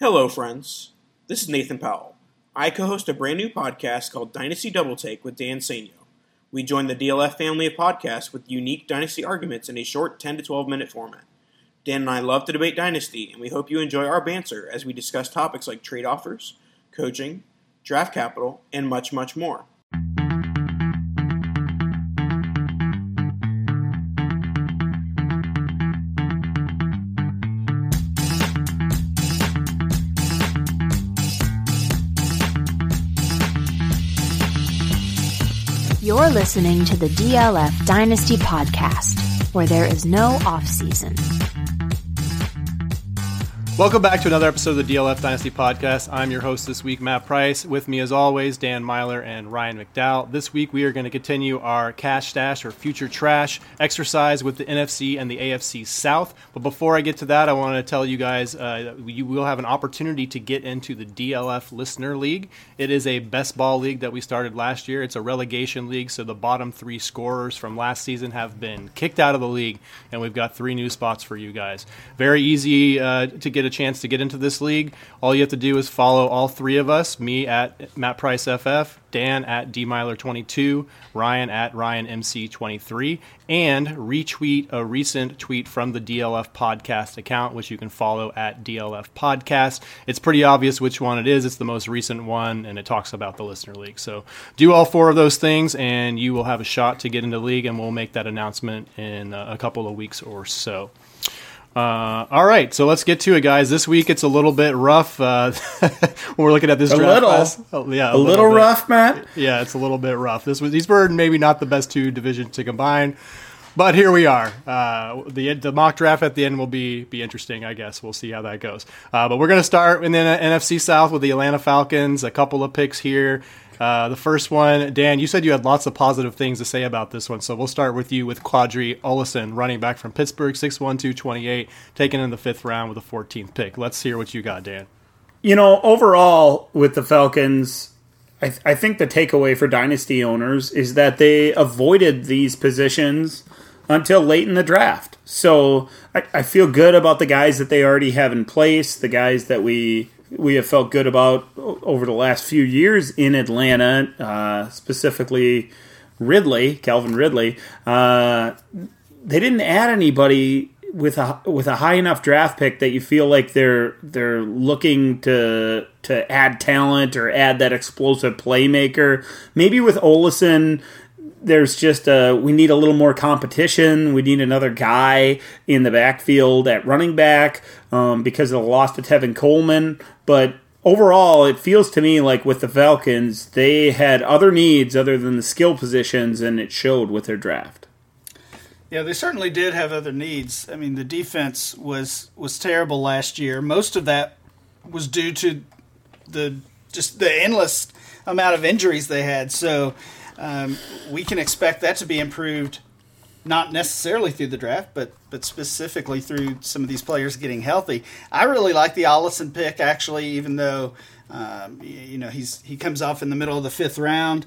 Hello, friends. This is Nathan Powell. I co host a brand new podcast called Dynasty Double Take with Dan Sainio. We join the DLF family of podcasts with unique Dynasty arguments in a short 10 to 12 minute format. Dan and I love to debate Dynasty, and we hope you enjoy our banter as we discuss topics like trade offers, coaching, draft capital, and much, much more. You're listening to the DLF Dynasty Podcast, where there is no off season. Welcome back to another episode of the DLF Dynasty Podcast. I'm your host this week, Matt Price. With me, as always, Dan Meylor and Ryan McDowell. This week, we are going to continue our cash stash or future trash exercise with the NFC and the AFC South. But before I get to that, I want to tell you guys uh, you will have an opportunity to get into the DLF Listener League. It is a best ball league that we started last year. It's a relegation league, so the bottom three scorers from last season have been kicked out of the league, and we've got three new spots for you guys. Very easy uh, to get a chance to get into this league, all you have to do is follow all three of us me at Matt Price FF, Dan at DMeylor22, Ryan at RyanMC23, and retweet a recent tweet from the DLF Podcast account, which you can follow at DLF Podcast. It's pretty obvious which one it is. It's the most recent one, and it talks about the Listener League. So do all four of those things, and you will have a shot to get into the league, and we'll make that announcement in uh, a couple of weeks or so. Uh, all right, so let's get to it, guys. This week it's a little bit rough. Uh, when we're looking at this a draft little, class. Oh, yeah, a, a little, little rough, Matt. Yeah, it's a little bit rough. This was these were maybe not the best two divisions to combine, but here we are. Uh, the the mock draft at the end will be be interesting, I guess. We'll see how that goes. Uh, but we're going to start in the NFC South with the Atlanta Falcons. A couple of picks here. Uh, the first one, Dan, you said you had lots of positive things to say about this one, so we'll start with you with Quadri Ollison, running back from Pittsburgh, 6'1", 228, taken in the fifth round with a 14th pick. Let's hear what you got, Dan. You know, overall with the Falcons, I, th- I think the takeaway for dynasty owners is that they avoided these positions until late in the draft. So I, I feel good about the guys that they already have in place, the guys that we we have felt good about over the last few years in Atlanta, uh, specifically Ridley, Calvin Ridley. Uh, they didn't add anybody with a with a high enough draft pick that you feel like they're they're looking to to add talent or add that explosive playmaker. Maybe with Ollison, there's just a we need a little more competition. We need another guy in the backfield at running back um, because of the loss to Tevin Coleman. But overall, it feels to me like with the Falcons, they had other needs other than the skill positions, and it showed with their draft. Yeah, they certainly did have other needs. I mean, the defense was was terrible last year. Most of that was due to the just the endless amount of injuries they had. So um, we can expect that to be improved, not necessarily through the draft, but but specifically through some of these players getting healthy. I really like the Ollison pick actually, even though um, you know he's he comes off in the middle of the fifth round.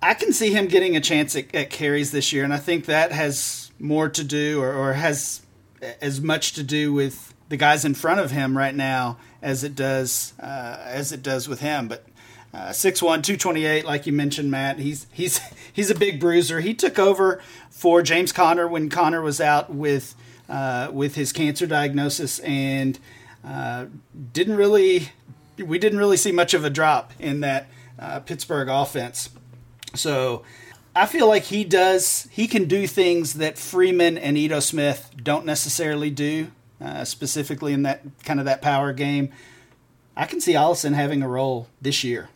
I can see him getting a chance at, at carries this year, and I think that has more to do, or, or has as much to do with the guys in front of him right now as it does uh, as it does with him. But uh, 6'1", 228, like you mentioned, Matt. He's he's he's a big bruiser. He took over for James Conner when Conner was out with uh, with his cancer diagnosis, and uh, didn't really we didn't really see much of a drop in that uh, Pittsburgh offense. So I feel like he does he can do things that Freeman and Ito Smith don't necessarily do, uh, specifically in that kind of that power game. I can see Ollison having a role this year.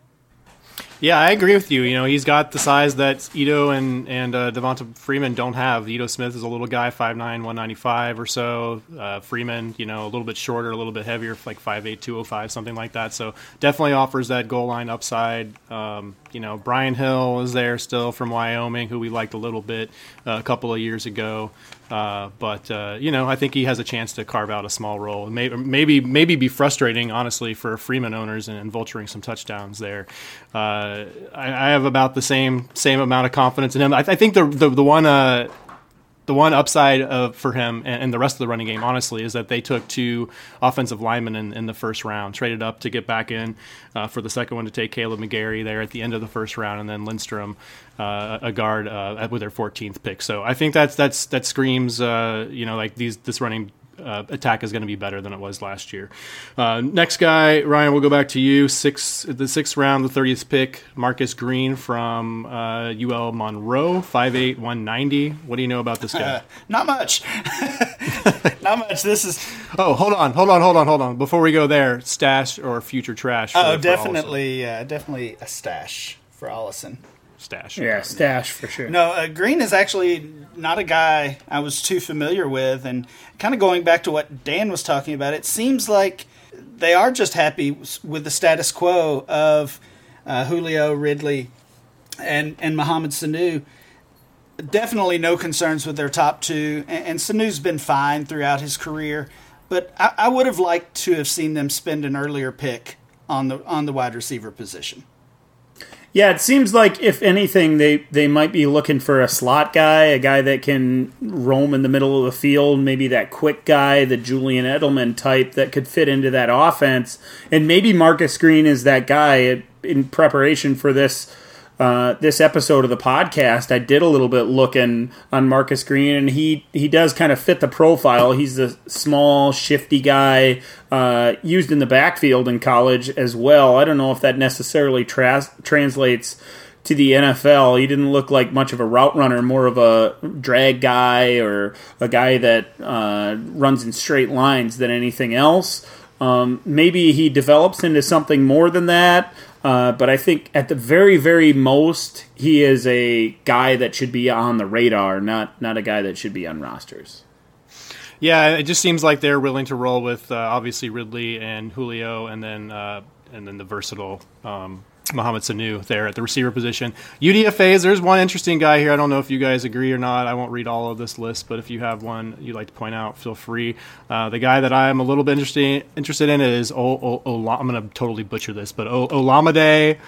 Yeah, I agree with you. You know, he's got the size that Ito and and uh, Devonta Freeman don't have. Ito Smith is a little guy, 5'9", 195 or so. Uh, Freeman, you know, a little bit shorter, a little bit heavier, like 5'8", 205, something like that. So definitely offers that goal line upside. Um, you know, Brian Hill is there still from Wyoming, who we liked a little bit uh, a couple of years ago. Uh, but uh, you know, I think he has a chance to carve out a small role. Maybe, maybe, maybe be frustrating, honestly, for Freeman owners and, and vulturing some touchdowns there. Uh, I, I, have about the same same amount of confidence in him. I, I think the the, the one uh, the one upside of, for him and, and, the rest of the running game, honestly, is that they took two offensive linemen in, in the first round, traded up to get back in uh, for the second one to take Kaleb McGary there at the end of the first round, and then Lindstrom, uh, a guard, uh, with their 14th pick. So I think that's that's that screams, uh, you know, like these this running uh, attack is going to be better than it was last year. Uh, next guy, Ryan, we'll go back to you. Six, the sixth round, the thirtieth pick, Marcus Green from uh, UL Monroe, 5'8", 190. What do you know about this guy? not much. not much. This is. Oh, hold on, hold on, hold on, hold on. Before we go there, stash or future trash? For, oh, definitely, uh, definitely a stash for Ollison stash. Yeah, stash for sure. No, uh, Green is actually not a guy I was too familiar with, and kind of going back to what Dan was talking about, it seems like they are just happy with the status quo of uh, Julio Ridley and and Mohamed Sanu. Definitely no concerns with their top two, and, and Sanu's been fine throughout his career. But I, I would have liked to have seen them spend an earlier pick on the on the wide receiver position. Yeah, it seems like if anything, they they might be looking for a slot guy, a guy that can roam in the middle of the field, maybe that quick guy, the Julian Edelman type that could fit into that offense, and maybe Marcus Green is that guy in preparation for this uh, this episode of the podcast, I did a little bit looking on Marcus Green, and he he does kind of fit the profile. He's a small, shifty guy uh, used in the backfield in college as well. I don't know if that necessarily tra- translates to the NFL. He didn't look like much of a route runner, more of a drag guy or a guy that uh, runs in straight lines than anything else. Um, maybe he develops into something more than that. Uh, but I think at the very, very most, he is a guy that should be on the radar, not not a guy that should be on rosters. Yeah, it just seems like they're willing to roll with uh, obviously Ridley and Julio, and then uh, and then the versatile um, Mohamed Sanu there at the receiver position. UDFA's, there's one interesting guy here. I don't know if you guys agree or not. I won't read all of this list, but if you have one you'd like to point out, feel free. Uh, the guy that I'm a little bit interested interested in is o- o- o- I'm going to totally butcher this, but o- Olamide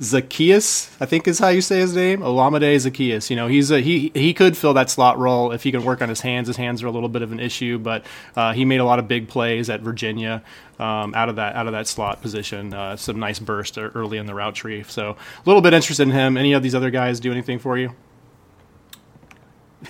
Zaccheaus, I think is how you say his name. Olamide Zaccheaus. You know, he's a, he he could fill that slot role if he can work on his hands. His hands are a little bit of an issue, but uh, he made a lot of big plays at Virginia um, out of that out of that slot position. Uh, some nice burst early in the route tree. So a little bit interested in him. Any of these other guys do anything for you?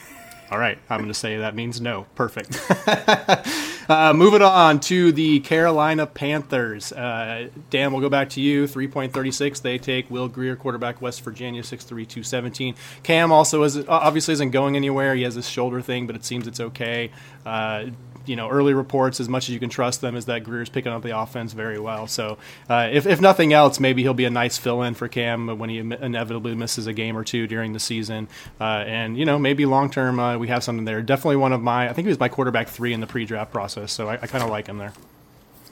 All right, I'm going to say that means no. Perfect. uh, moving on to the Carolina Panthers. Uh, Dan, we'll go back to you. 3.36. They take Will Grier, quarterback, West Virginia, 6'3", 217. Cam also is, obviously isn't going anywhere. He has this shoulder thing, but it seems it's okay. Uh, you know, early reports, as much as you can trust them, is that Grier's picking up the offense very well. So, uh, if, if nothing else, maybe he'll be a nice fill in for Cam when he inevitably misses a game or two during the season. Uh, and, you know, maybe long term uh, we have something there. Definitely one of my, I think he was my quarterback three in the pre draft process. So, I, I kind of like him there.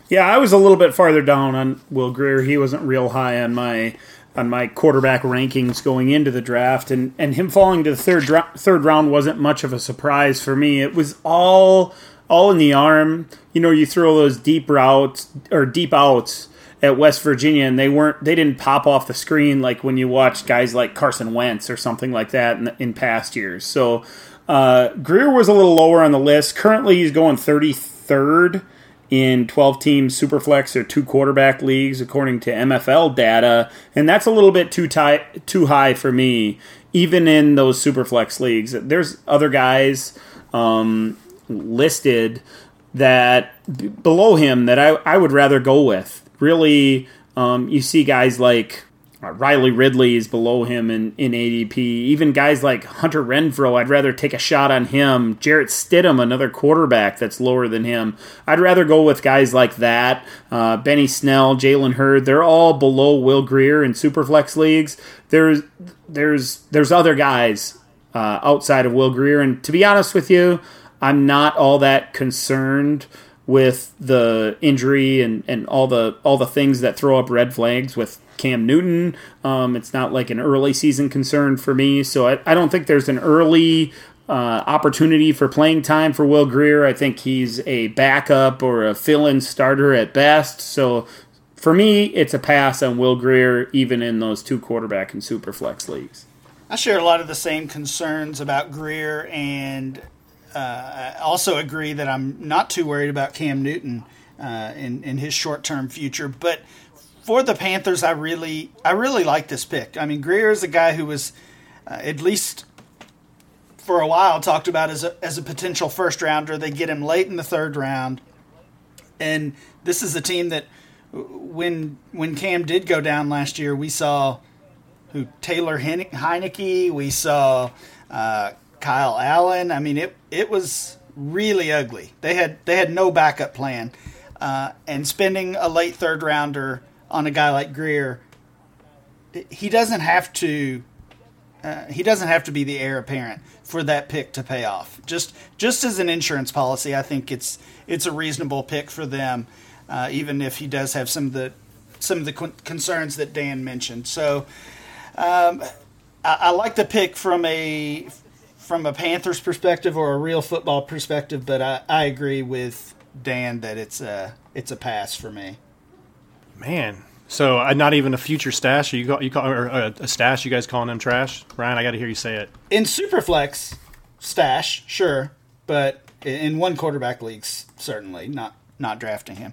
Yeah, I was a little bit farther down on Will Grier. He wasn't real high on my on my quarterback rankings going into the draft, and, and him falling to the third third round wasn't much of a surprise for me. It was all all in the arm. You know, you throw those deep routes or deep outs at West Virginia, and they weren't they didn't pop off the screen like when you watch guys like Carson Wentz or something like that in, in past years. So uh, Grier was a little lower on the list. Currently, he's going 33rd in 12 team superflex or two quarterback leagues according to MFL data, and that's a little bit too tight, too high for me. Even in those superflex leagues, there's other guys. Um, listed that b- below him that I, I would rather go with. Really, um, you see guys like uh, Riley Ridley is below him in, in ADP. Even guys like Hunter Renfrow, I'd rather take a shot on him. Jarrett Stidham, another quarterback that's lower than him. I'd rather go with guys like that. Uh, Benny Snell, Jalen Hurd, they're all below Will Grier in Superflex leagues. There's there's there's other guys uh, outside of Will Grier, and to be honest with you, I'm not all that concerned with the injury and, and all the all the things that throw up red flags with Cam Newton. Um, it's not like an early season concern for me, so I, I don't think there's an early uh, opportunity for playing time for Will Grier. I think he's a backup or a fill-in starter at best. So for me, it's a pass on Will Grier, even in those two quarterback and super flex leagues. I share a lot of the same concerns about Grier and uh, I also agree that I'm not too worried about Cam Newton uh, in in his short term future. But for the Panthers, I really I really like this pick. I mean, Grier is a guy who was uh, at least for a while talked about as a as a potential first rounder. They get him late in the third round, and this is a team that when when Cam did go down last year, we saw who Taylor Heinicke, we saw uh, Kyle Allen. I mean, it it was really ugly. They had they had no backup plan, uh, and spending a late third rounder on a guy like Grier, he doesn't have to. Uh, he doesn't have to be the heir apparent for that pick to pay off. Just just as an insurance policy, I think it's it's a reasonable pick for them, uh, even if he does have some of the some of the concerns that Dan mentioned. So um, I, I, like the pick from a from a Panthers perspective or a real football perspective, but I, I agree with Dan that it's a it's a pass for me. Man, so uh, not even a future stash. You call you call or uh, a stash? You guys calling them trash? Ryan, I got to hear you say it. In Superflex stash, sure, but in one quarterback leagues, certainly not not drafting him.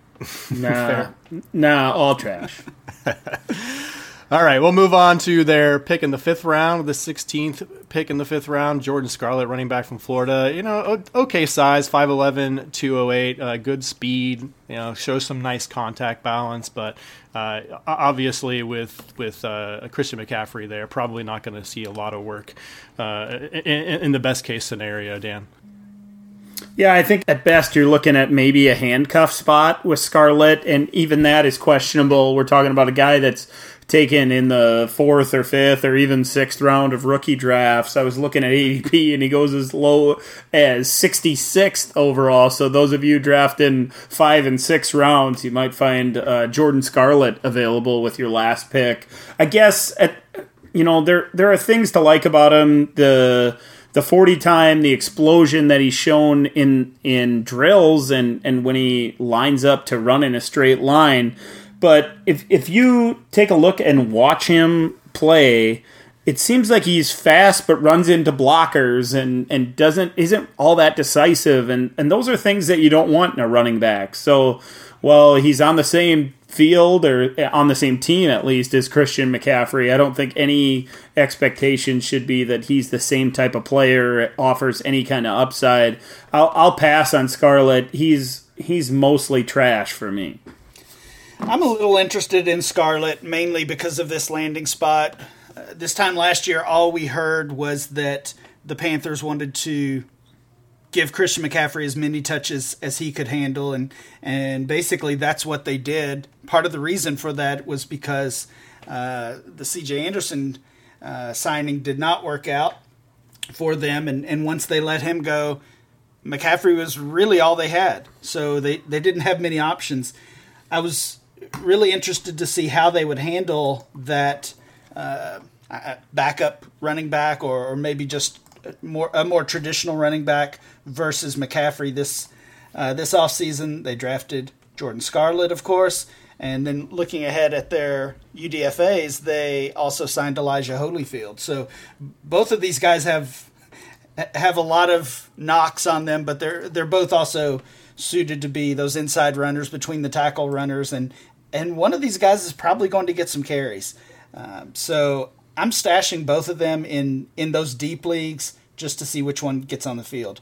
nah, nah, all trash. All right, we'll move on to their pick in the fifth round, the 16th pick in the fifth round. Jordan Scarlett, running back from Florida. You know, okay size, 5'11, 208, uh, good speed. You know, shows some nice contact balance, but uh, obviously with with uh, Christian McCaffrey there, probably not going to see a lot of work uh, in, in the best case scenario. Dan. Yeah, I think at best you're looking at maybe a handcuff spot with Scarlett, and even that is questionable. We're talking about a guy that's taken in the fourth or fifth or even sixth round of rookie drafts. I was looking at ADP and he goes as low as 66th overall. So those of you drafting five and six rounds, you might find uh, Jordan Scarlett available with your last pick. I guess at you know there there are things to like about him. The the 40 time, the explosion that he's shown in in drills and and when he lines up to run in a straight line but if if you take a look and watch him play, it seems like he's fast but runs into blockers and, and doesn't isn't all that decisive and, and those are things that you don't want in a running back. So while he's on the same field or eh, on the same team at least as Christian McCaffrey, I don't think any expectation should be that he's the same type of player offers any kind of upside. I'll, I'll pass on Scarlett. He's he's mostly trash for me. I'm a little interested in Scarlett mainly because of this landing spot. Uh, this time last year, all we heard was that the Panthers wanted to give Christian McCaffrey as many touches as he could handle, and and basically that's what they did. Part of the reason for that was because uh, the C.J. Anderson uh, signing did not work out for them, and and once they let him go, McCaffrey was really all they had. So they they didn't have many options. I was really interested to see how they would handle that uh, backup running back, or, or, maybe just more a more traditional running back versus McCaffrey. This uh, this offseason, they drafted Jordan Scarlett, of course, and then looking ahead at their UDFA's, they also signed Elijah Holyfield. So both of these guys have have a lot of knocks on them, but they're they're both also suited to be those inside runners between the tackle runners and and one of these guys is probably going to get some carries. Um, so I'm stashing both of them in in those deep leagues just to see which one gets on the field.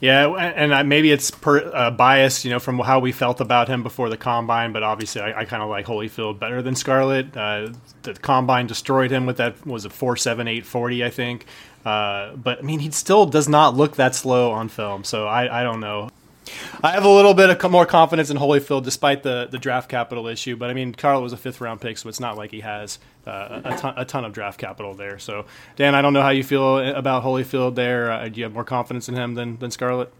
Yeah, and maybe it's per, uh, biased, you know, from how we felt about him before the combine. But obviously, I, I kind of like Holyfield better than Scarlett. Uh, the combine destroyed him with that was a four seven eight forty, I think. Uh, but I mean, he still does not look that slow on film. So I, I don't know. I have a little bit of more confidence in Holyfield despite the, the draft capital issue. But I mean, Carl was a fifth round pick, so it's not like he has uh, a, ton, a ton of draft capital there. So, Dan, I don't know how you feel about Holyfield there. Uh, do you have more confidence in him than, than Scarlett?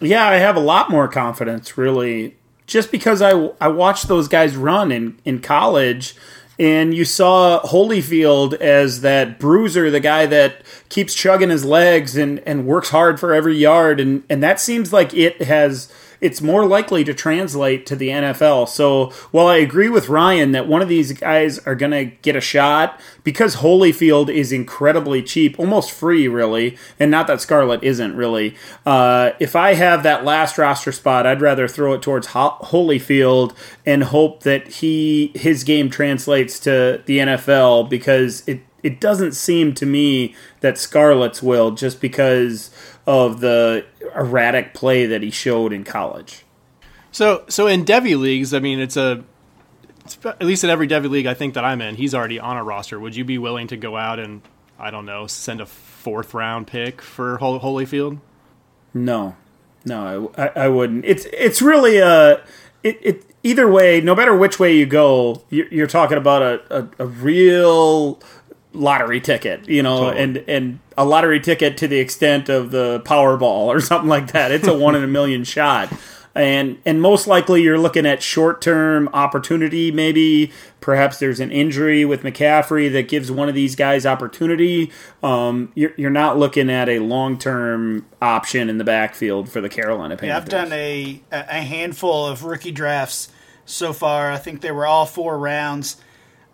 Yeah, I have a lot more confidence, really. Just because I, I watched those guys run in, in college – and you saw Holyfield as that bruiser, the guy that keeps chugging his legs and, and works hard for every yard, and, and that seems like it has it's more likely to translate to the NFL. So while I agree with Ryan that one of these guys are going to get a shot, because Holyfield is incredibly cheap, almost free, really, and not that Scarlett isn't really. Uh, if I have that last roster spot, I'd rather throw it towards Holyfield and hope that he his game translates to the NFL because it it doesn't seem to me that Scarlett's will just because of the erratic play that he showed in college. So, so in Devy leagues, I mean, it's a it's, at least in every Devy league I think that I'm in, he's already on a roster. Would you be willing to go out and I don't know, send a fourth round pick for Holyfield? No, no, I, I wouldn't. It's it's really a it, it either way. No matter which way you go, you're, you're talking about a, a, a real lottery ticket, you know, totally. and and a lottery ticket to the extent of the Powerball or something like that. It's a one in a million shot. And and most likely you're looking at short term opportunity. Maybe perhaps there's an injury with McCaffrey that gives one of these guys opportunity. Um, you're, you're not looking at a long term option in the backfield for the Carolina Panthers. Yeah, I've done a a handful of rookie drafts so far. I think they were all four rounds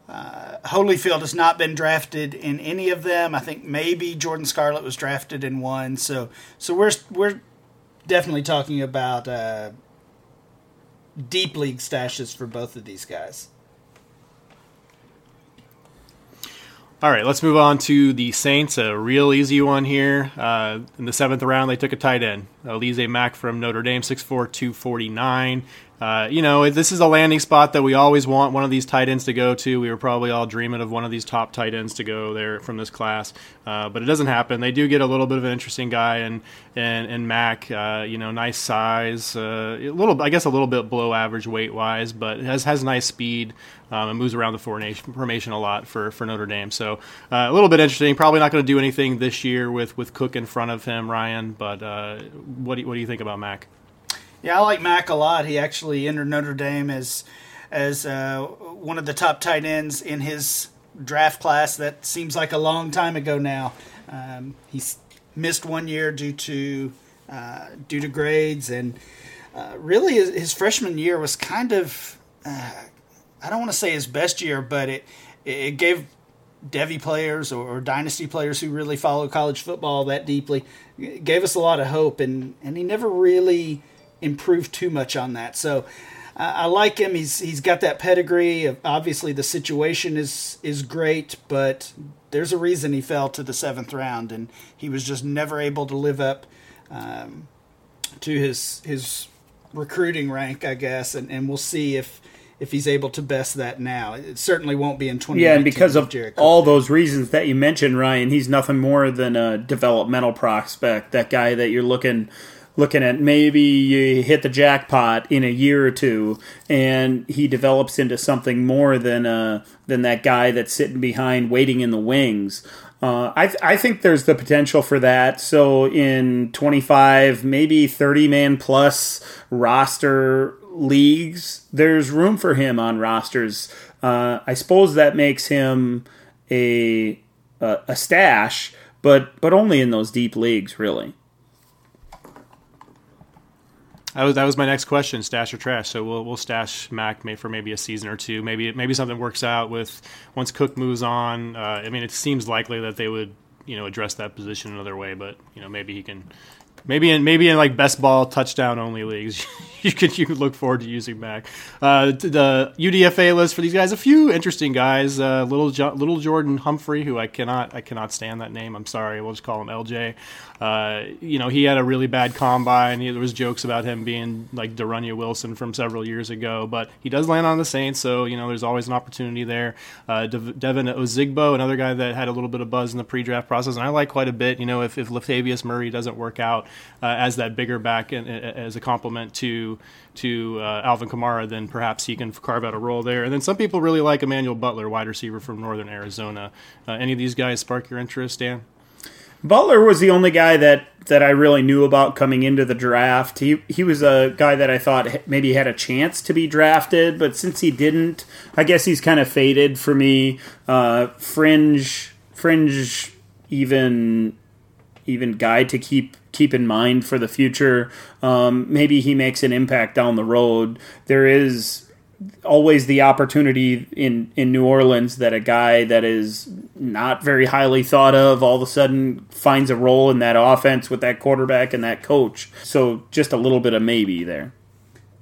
uh, Holyfield has not been drafted in any of them. I think maybe Jordan Scarlett was drafted in one. So so we're we're definitely talking about uh, deep league stashes for both of these guys. All right, let's move on to the Saints. A real easy one here. Uh, in the seventh round, they took a tight end, Alize Mack from Notre Dame, 6'4", 249. Uh, you know, this is a landing spot that we always want one of these tight ends to go to. We were probably all dreaming of one of these top tight ends to go there from this class, uh, but it doesn't happen. They do get a little bit of an interesting guy, and and and Mack, uh, you know, nice size, uh, a little, I guess, a little bit below average weight wise, but has has nice speed um, and moves around the formation a lot for for Notre Dame. So uh, a little bit interesting. Probably not going to do anything this year with with Cook in front of him, Ryan. But what do you, what do you think about Mack? Yeah, I like Mack a lot. He actually entered Notre Dame as as uh, one of the top tight ends in his draft class. That seems like a long time ago now. Um, he's missed one year due to uh, due to grades, and uh, really his, his, freshman year was kind of uh, I don't want to say his best year, but it it gave Devy players or, or, dynasty players who really follow college football that deeply gave us a lot of hope, and and he never really improve too much on that. So uh, I like him. He's he's got that pedigree. Obviously, the situation is is great, but there's a reason he fell to the seventh round, and he was just never able to live up um, to his his recruiting rank, I guess. And, and we'll see if if he's able to best that now. It certainly won't be in 20. Yeah, and because of all those reasons that you mentioned, Ryan, he's nothing more than a developmental prospect. That guy that you're looking looking at maybe you hit the jackpot in a year or two and he develops into something more than uh, than that guy that's sitting behind waiting in the wings. Uh, I, th- I think there's the potential for that. So in 25, maybe 30 man plus roster leagues, there's room for him on rosters. Uh, I suppose that makes him a, a a stash, but but only in those deep leagues, really. That was that was my next question: stash or trash. So we'll we'll stash Mack for maybe a season or two. Maybe maybe something works out with once Cook moves on. Uh, I mean, it seems likely that they would you know address that position another way, but you know maybe he can maybe in maybe in like best ball touchdown only leagues you could you could look forward to using Mack. Uh, the UDFA list for these guys, a few interesting guys. Uh, little jo- little Jordan Humphrey, who I cannot I cannot stand that name. I'm sorry. We'll just call him LJ. Uh, you know, he had a really bad combine. He, there was jokes about him being like De'Runnya Wilson from several years ago, but he does land on the Saints, so you know there's always an opportunity there. Uh, De- Devine Ozigbo, another guy that had a little bit of buzz in the pre-draft process, and I like quite a bit. You know, if, if Latavius Murray doesn't work out uh, as that bigger back and, as a complement to to uh, Alvin Kamara, then perhaps he can carve out a role there. And then some people really like Emmanuel Butler, wide receiver from Northern Arizona. Uh, any of these guys spark your interest, Dan? Butler was the only guy that, that I really knew about coming into the draft. He he was a guy that I thought maybe had a chance to be drafted, but since he didn't, I guess he's kind of faded for me. Uh, fringe, fringe, even even guy to keep keep in mind for the future. Um, maybe he makes an impact down the road. There is always the opportunity in in New Orleans that a guy that is not very highly thought of all of a sudden finds a role in that offense with that quarterback and that coach. So just a little bit of maybe there.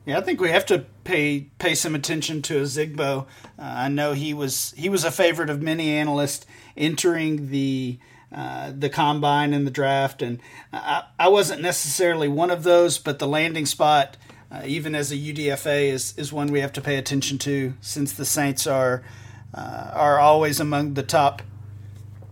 Yeah, I think we have to pay pay some attention to Ozigbo. Uh, I know he was he was a favorite of many analysts entering the uh, the combine and the draft, and I, I wasn't necessarily one of those, but the landing spot uh, even as a UDFA, is, is one we have to pay attention to since the Saints are uh, are always among the top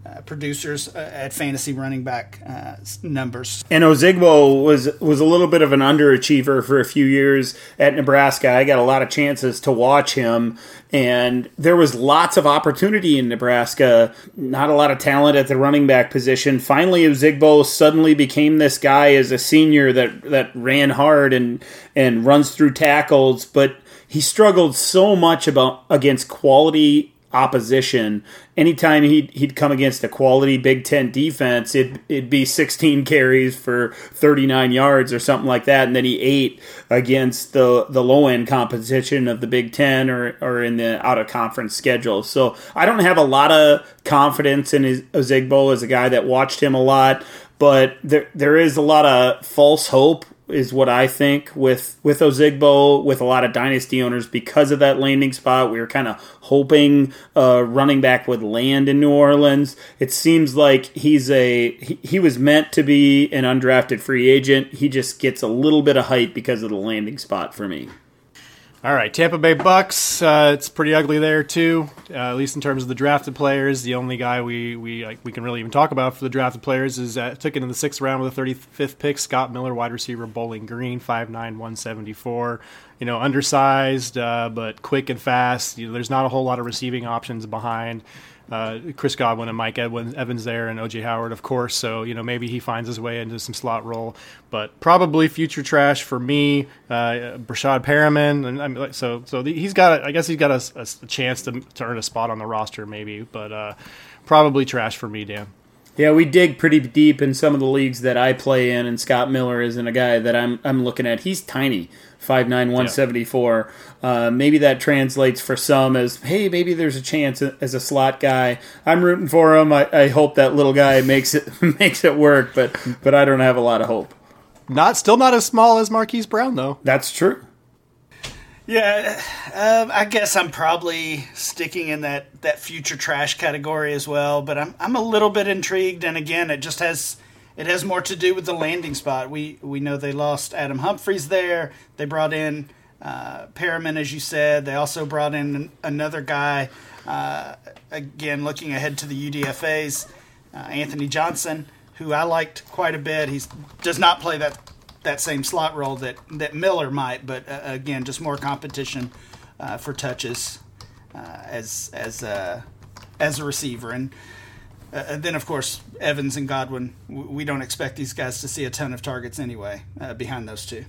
uh, producers uh, at fantasy running back uh, numbers. And Ozigbo was was a little bit of an underachiever for a few years at Nebraska. I got a lot of chances to watch him, and there was lots of opportunity in Nebraska. Not a lot of talent at the running back position. Finally, Ozigbo suddenly became this guy as a senior that that ran hard and and runs through tackles, but he struggled so much about against quality opposition. Anytime he'd, he'd come against a quality Big Ten defense, it, it'd be 16 carries for 39 yards or something like that. And then he ate against the, the low end competition of the Big Ten or, or in the out of conference schedule. So I don't have a lot of confidence in his, Ozigbo as a guy that watched him a lot. But there, there is a lot of false hope is what I think with with Ozigbo with a lot of dynasty owners because of that landing spot. We were kind of hoping uh, running back would land in New Orleans. It seems like he's a he, he was meant to be an undrafted free agent. He just gets a little bit of hype because of the landing spot for me. All right, Tampa Bay Bucks. Uh, it's pretty ugly there too, uh, at least in terms of the drafted players. The only guy we we like, we can really even talk about for the drafted players is uh, took it in the sixth round with the 35th pick. Scott Miller, wide receiver, Bowling Green, 5'9", 174. You know, undersized uh, but quick and fast. You know, there's not a whole lot of receiving options behind uh, Chris Godwin and Mike Evans there, and OJ Howard, of course. So you know maybe he finds his way into some slot role, but probably future trash for me. Uh, Breshad Perriman, and like, so so the, he's got I guess he's got a, a, chance to, to earn a spot on the roster maybe, but uh, probably trash for me, Dan. Yeah, we dig pretty deep in some of the leagues that I play in, and Scott Miller isn't a guy that I'm I'm looking at. He's tiny. 5'9", 174. Yeah. Uh, maybe that translates for some as, hey, maybe there's a chance as a slot guy. I'm rooting for him. I, I hope that little guy makes it makes it work, but but I don't have a lot of hope. Not still not as small as Marquise Brown though. That's true. Yeah, um, I guess I'm probably sticking in that, that future trash category as well. But I'm I'm a little bit intrigued, and again, it just has it has more to do with the landing spot. We we know they lost Adam Humphries there. They brought in uh, Perriman, as you said. They also brought in another guy. Uh, again, looking ahead to the UDFA's, uh, Anthony Johnson, who I liked quite a bit. He does not play that that same slot role that that Miller might, but uh, again, just more competition uh, for touches uh, as as a as a receiver and. Uh, then, of course, Evans and Godwin. We don't expect these guys to see a ton of targets anyway uh, behind those two.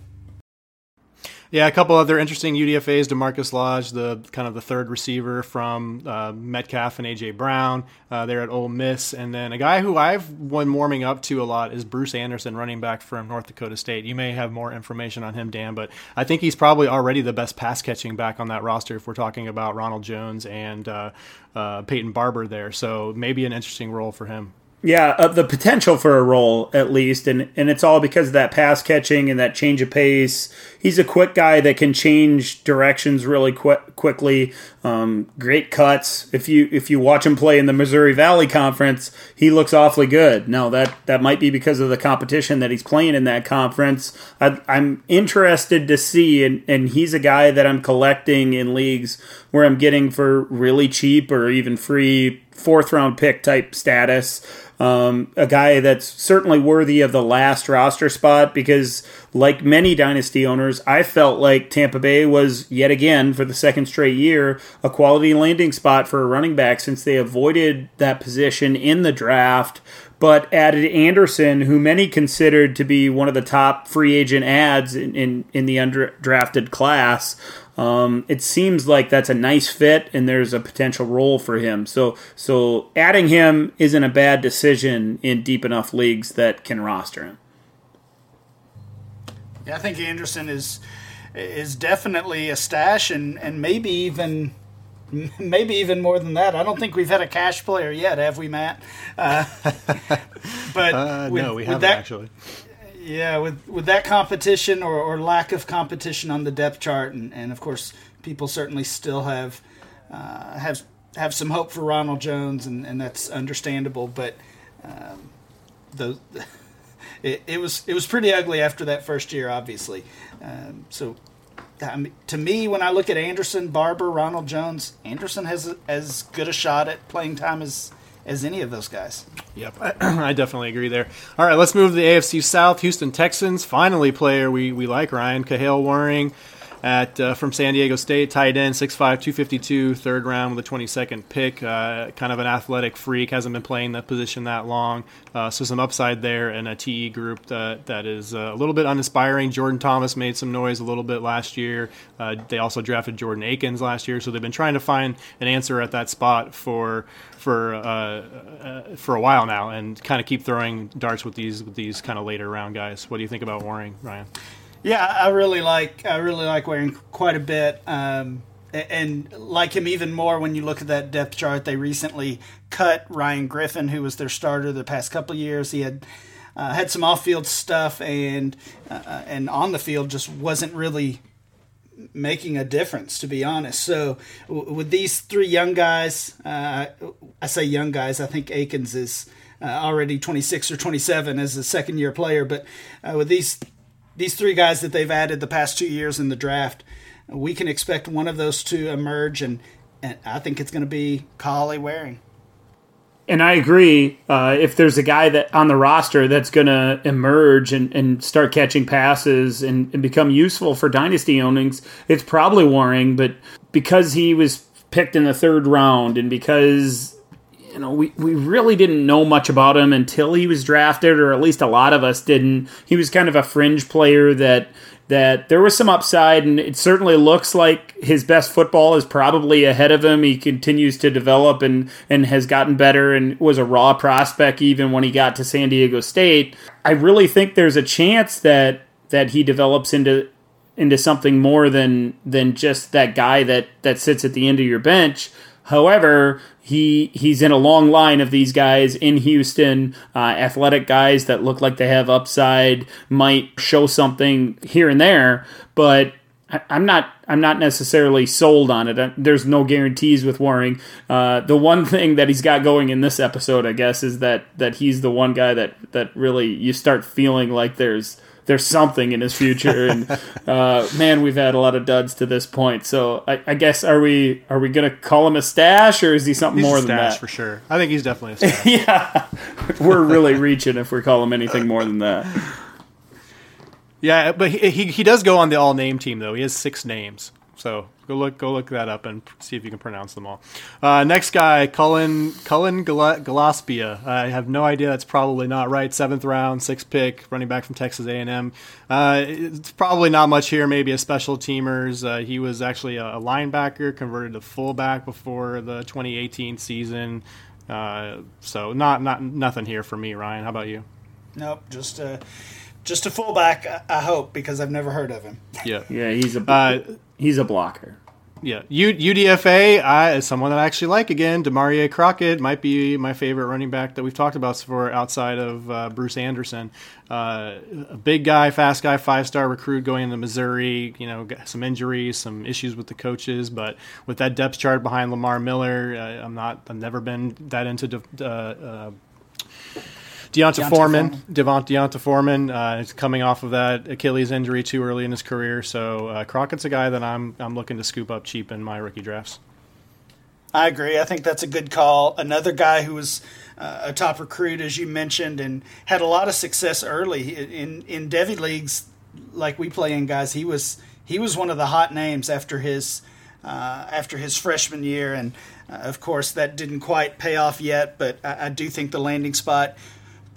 Yeah, a couple other interesting UDFA's. DaMarkus Lodge, the kind of the third receiver from uh, Metcalf and AJ Brown. Uh, there at Ole Miss, and then a guy who I've been warming up to a lot is Bruce Anderson, running back from North Dakota State. You may have more information on him, Dan, but I think he's probably already the best pass catching back on that roster if we're talking about Ronald Jones and uh, uh Peyton Barber there. So maybe an interesting role for him. Yeah, uh, the potential for a role at least, and and it's all because of that pass catching and that change of pace. He's a quick guy that can change directions really quick, quickly. Um, great cuts. If you if you watch him play in the Missouri Valley Conference, he looks awfully good. Now that that might be because of the competition that he's playing in that conference. I, am interested to see, and and he's a guy that I'm collecting in leagues where I'm getting for really cheap or even free fourth round pick type status. Um, a guy that's certainly worthy of the last roster spot because, like many dynasty owners, I felt like Tampa Bay was yet again for the second straight year a quality landing spot for a running back since they avoided that position in the draft but added Anderson, who many considered to be one of the top free agent ads in, in, in the undrafted class. Um, it seems like that's a nice fit, and there's a potential role for him. So, so adding him isn't a bad decision in deep enough leagues that can roster him. Yeah, I think Anderson is is definitely a stash, and and maybe even maybe even more than that. I don't think we've had a cash player yet, have we, Matt? Uh, but uh, with, no, we haven't that, actually. Yeah, with with that competition or, or lack of competition on the depth chart, and, and of course, people certainly still have uh, have have some hope for Ronald Jones, and, and that's understandable. But um, the it, it was it was pretty ugly after that first year, obviously. Um, so to me, when I look at Anderson, Barber, Ronald Jones, Anderson has as good a shot at playing time as as any of those guys. Yep, I, I, definitely agree there. All right, let's move to the AFC South. Houston Texans, finally player we, we like, Ryan Kahale Warring at uh, from San Diego State, tight end, 6'5", 252, third round with a 22nd pick. Uh, kind of an athletic freak, hasn't been playing that position that long. Uh, so some upside there and a TE group that, that is uh, a little bit uninspiring. Jordan Thomas made some noise a little bit last year. Uh, they also drafted Jordan Akins last year, so they've been trying to find an answer at that spot for for uh, for a while now, and kind of keep throwing darts with these with these kind of later round guys. What do you think about Warring, Ryan? Yeah, I really like I really like Warring quite a bit, um, and like him even more when you look at that depth chart. They recently cut Ryan Griffin, who was their starter the past couple years. He had uh, had some off-field stuff, and uh, and on the field just wasn't really making a difference, to be honest. So w- with these three young guys, uh, I say young guys. I think Akins is. Uh, already 26 or 27 as a second year player, but uh, with these these three guys that they've added the past two years in the draft, we can expect one of those to emerge, and, and I think it's going to be Kahale Warring. And I agree. Uh, if there's a guy that on the roster that's going to emerge and, and start catching passes and, and become useful for dynasty ownings, it's probably Warring. But because he was picked in the third round and because you know, we, we really didn't know much about him until he was drafted, or at least a lot of us didn't. He was kind of a fringe player that that there was some upside, and it certainly looks like his best football is probably ahead of him. He continues to develop and and has gotten better, and was a raw prospect even when he got to San Diego State. I really think there's a chance that that he develops into into something more than than just that guy that that sits at the end of your bench. However, he he's in a long line of these guys in Houston, uh, athletic guys that look like they have upside, might show something here and there, but I'm not I'm not necessarily sold on it. There's no guarantees with Warring. Uh, the one thing that he's got going in this episode, I guess, is that that he's the one guy that that really you start feeling like there's there's something in his future. And uh, man, we've had a lot of duds to this point. So I, I, guess are we are we gonna call him a stash or is he something he's more than that? For sure, I think he's definitely a stash. yeah, we're really reaching if we call him anything more than that. Yeah, but he, he, he does go on the all name team though. He has six names. So go look go look that up and see if you can pronounce them all. Uh, next guy, Cullen Cullen Gillaspia. I have no idea. That's probably not right. Seventh round, sixth pick, running back from Texas A&M. Uh, it's probably not much here. Maybe a special teamers. Uh, he was actually a, linebacker, converted to fullback before the 2018 season. Uh, so not not nothing here for me, Ryan. How about you? Nope, just a just a fullback. I hope because I've never heard of him. Yeah, yeah, he's a uh, he's a blocker. Yeah, U- UDFA I, is someone that I actually like. Again, Damarea Crockett might be my favorite running back that we've talked about for outside of uh, Bruce Anderson. Uh, a big guy, fast guy, five star recruit going into Missouri. You know, some injuries, some issues with the coaches, but with that depth chart behind Lamar Miller, uh, I'm not. I've never been that into. Uh, uh, D'Onta, Foreman, Foreman. Devont D'Onta Foreman, uh, is coming off of that Achilles injury too early in his career. So uh, Crockett's a guy that I'm I'm looking to scoop up cheap in my rookie drafts. I agree. I think that's a good call. Another guy who was uh, a top recruit, as you mentioned, and had a lot of success early in in Devy leagues, like we play in, guys. He was he was one of the hot names after his uh, after his freshman year, and uh, of course that didn't quite pay off yet. But I, I do think the landing spot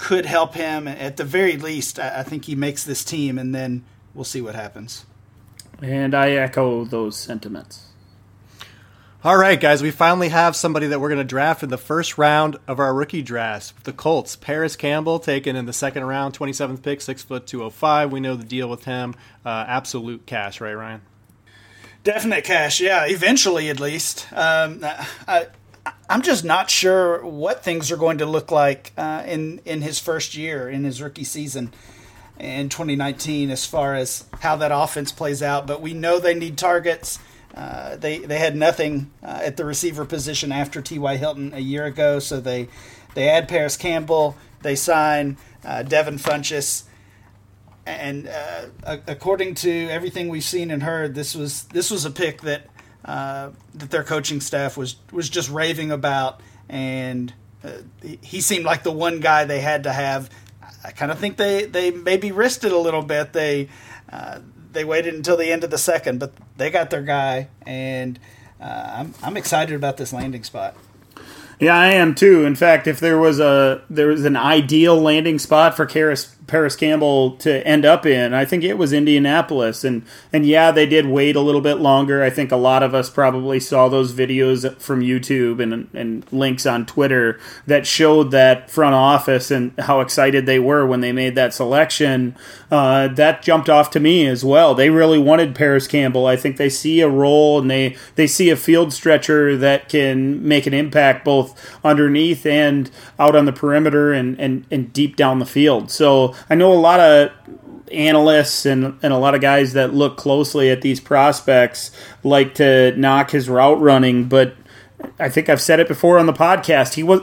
could help him. At the very least, I think he makes this team, and then we'll see what happens. And I echo those sentiments. All right, guys, we finally have somebody that we're going to draft in the first round of our rookie drafts. The Colts, Parris Campbell, taken in the second round, 27th pick, six foot 205. We know the deal with him. Uh, absolute cash, right, Ryan? Definite cash, yeah. Eventually, at least. Um, I, I'm just not sure what things are going to look like uh, in in his first year in his rookie season in 2019, as far as how that offense plays out. But we know they need targets. Uh, they they had nothing uh, at the receiver position after T.Y. Hilton a year ago, so they they add Parris Campbell, they sign uh, Devin Funchess, and uh, according to everything we've seen and heard, this was this was a pick that uh, that their coaching staff was was just raving about, and uh, he seemed like the one guy they had to have. I kind of think they they maybe risked it a little bit. They they waited until the end of the second, but they got their guy, and uh, I'm I'm excited about this landing spot. Yeah, I am too. In fact, if there was a there was an ideal landing spot for Parris, Parris Campbell to end up in. I think it was Indianapolis, and and yeah, they did wait a little bit longer. I think a lot of us probably saw those videos from YouTube and and links on Twitter that showed that front office and how excited they were when they made that selection. Uh, that jumped off to me as well. They really wanted Parris Campbell. I think they see a role and they they see a field stretcher that can make an impact both underneath and out on the perimeter and and, and deep down the field. So I know a lot of analysts and, and a lot of guys that look closely at these prospects like to knock his route running, but I think I've said it before on the podcast. He was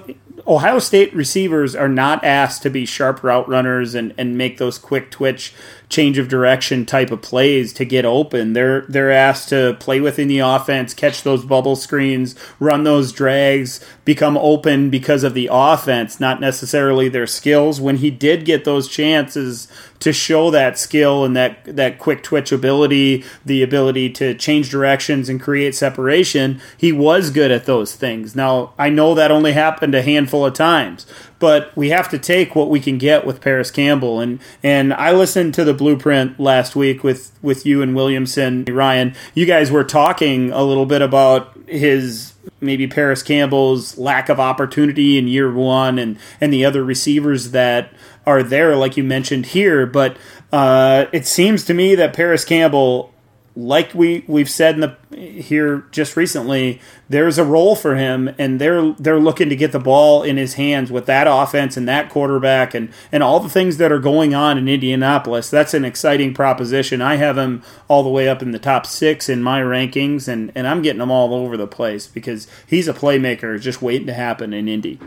Ohio State receivers are not asked to be sharp route runners and, and make those quick twitch change of direction type of plays to get open. They're they're asked to play within the offense, catch those bubble screens, run those drags, become open because of the offense, not necessarily their skills. When he did get those chances to show that skill and that that quick twitch ability, the ability to change directions and create separation, he was good at those things. Now, I know that only happened a handful of times, but we have to take what we can get with Parris Campbell and and I listened to the blueprint last week with with you and Williamson, Ryan. You guys were talking a little bit about his maybe Parris Campbell's lack of opportunity in year one and and the other receivers that are there, like you mentioned here. But uh, it seems to me that Parris Campbell, like we we've said in the here just recently, there's a role for him, and they're they're looking to get the ball in his hands with that offense and that quarterback and and all the things that are going on in Indianapolis. That's an exciting proposition. I have him all the way up in the top six in my rankings, and and I'm getting him all over the place because he's a playmaker, just waiting to happen in Indy.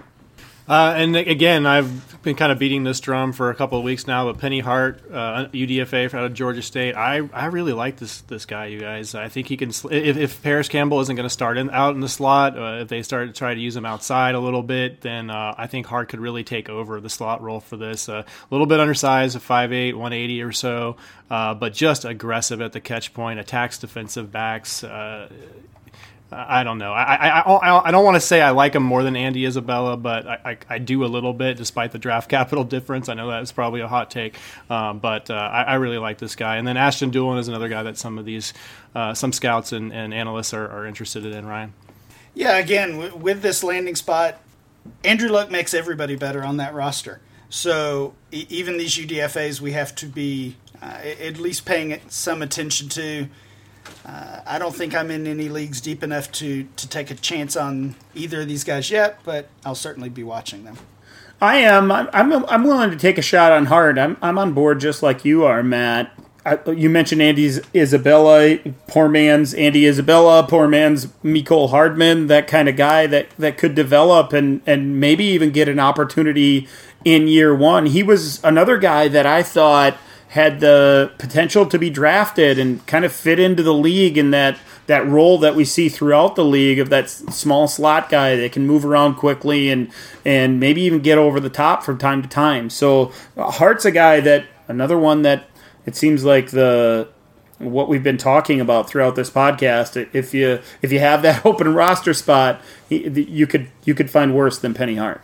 Uh, and again, I've been kind of beating this drum for a couple of weeks now. But Penny Hart, uh, UDFA out of Georgia State, I, I really like this this guy. You guys, I think he can. If, if Parris Campbell isn't going to start in, out in the slot, uh, if they start to try to use him outside a little bit, then uh, I think Hart could really take over the slot role for this. Uh, a little bit undersized, 5'8", 180 or so, uh, but just aggressive at the catch point, attacks defensive backs I don't know. I I, I, don't want to say I like him more than Andy Isabella, but I, I, I, do a little bit, despite the draft capital difference. I know that's probably a hot take, um, but uh, I, I, really like this guy. And then Ashton Dulin is another guy that some of these uh, some scouts and, and analysts are, are, interested in. Ryan. Yeah, again with this landing spot, Andrew Luck makes everybody better on that roster. So even these UDFA's, we have to be uh, at least paying some attention to. Uh, I don't think I'm in any leagues deep enough to, to take a chance on either of these guys yet, but I'll certainly be watching them. I am. I'm. I'm, I'm willing to take a shot on Hart. I'm. I'm on board just like you are, Matt. I, you mentioned Andy's Isabella, poor man's Andy Isabella, poor man's Mecole Hardman, that kind of guy that, that could develop and, and maybe even get an opportunity in year one. He was another guy that I thought – had the potential to be drafted and kind of fit into the league in that that role that we see throughout the league of that small slot guy that can move around quickly and and maybe even get over the top from time to time. So uh, Hart's a guy that another one that it seems like the what we've been talking about throughout this podcast. If you if you have that open roster spot, you could you could find worse than Penny Hart.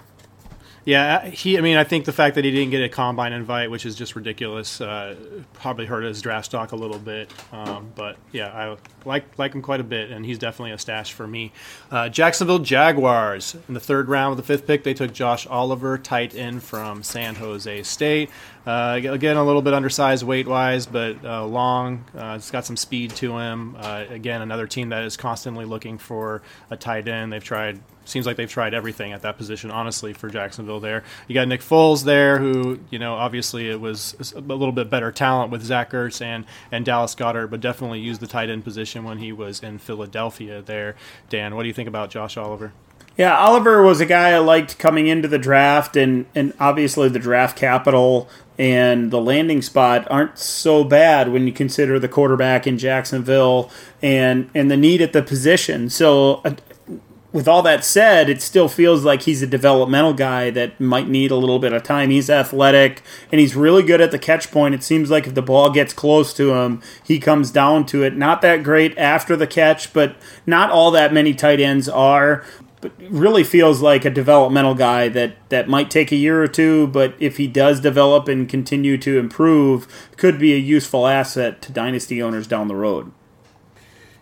Yeah, he. I mean, I think the fact that he didn't get a combine invite, which is just ridiculous, uh, probably hurt his draft stock a little bit. Um, but yeah, I like like him quite a bit, and he's definitely a stash for me. Uh, Jacksonville Jaguars in the third round with the fifth pick, they took Josh Oliver, tight end from San Jose State. Uh, again, a little bit undersized weight wise, but uh, long. Uh, it's got some speed to him. Uh, again, another team that is constantly looking for a tight end. They've tried seems like they've tried everything at that position, honestly, for Jacksonville there. You got Nick Foles there, who, you know, obviously it was a little bit better talent with Zach Ertz and, and Dallas Goedert, but definitely used the tight end position when he was in Philadelphia there. Dan, what do you think about Josh Oliver? Yeah, Oliver was a guy I liked coming into the draft, and, and obviously the draft capital and the landing spot aren't so bad when you consider the quarterback in Jacksonville and and the need at the position. So uh, with all that said, it still feels like he's a developmental guy that might need a little bit of time. He's athletic and he's really good at the catch point. It seems like if the ball gets close to him, he comes down to it. Not that great after the catch, but not all that many tight ends are. But really feels like a developmental guy that, that might take a year or two, but if he does develop and continue to improve, could be a useful asset to dynasty owners down the road.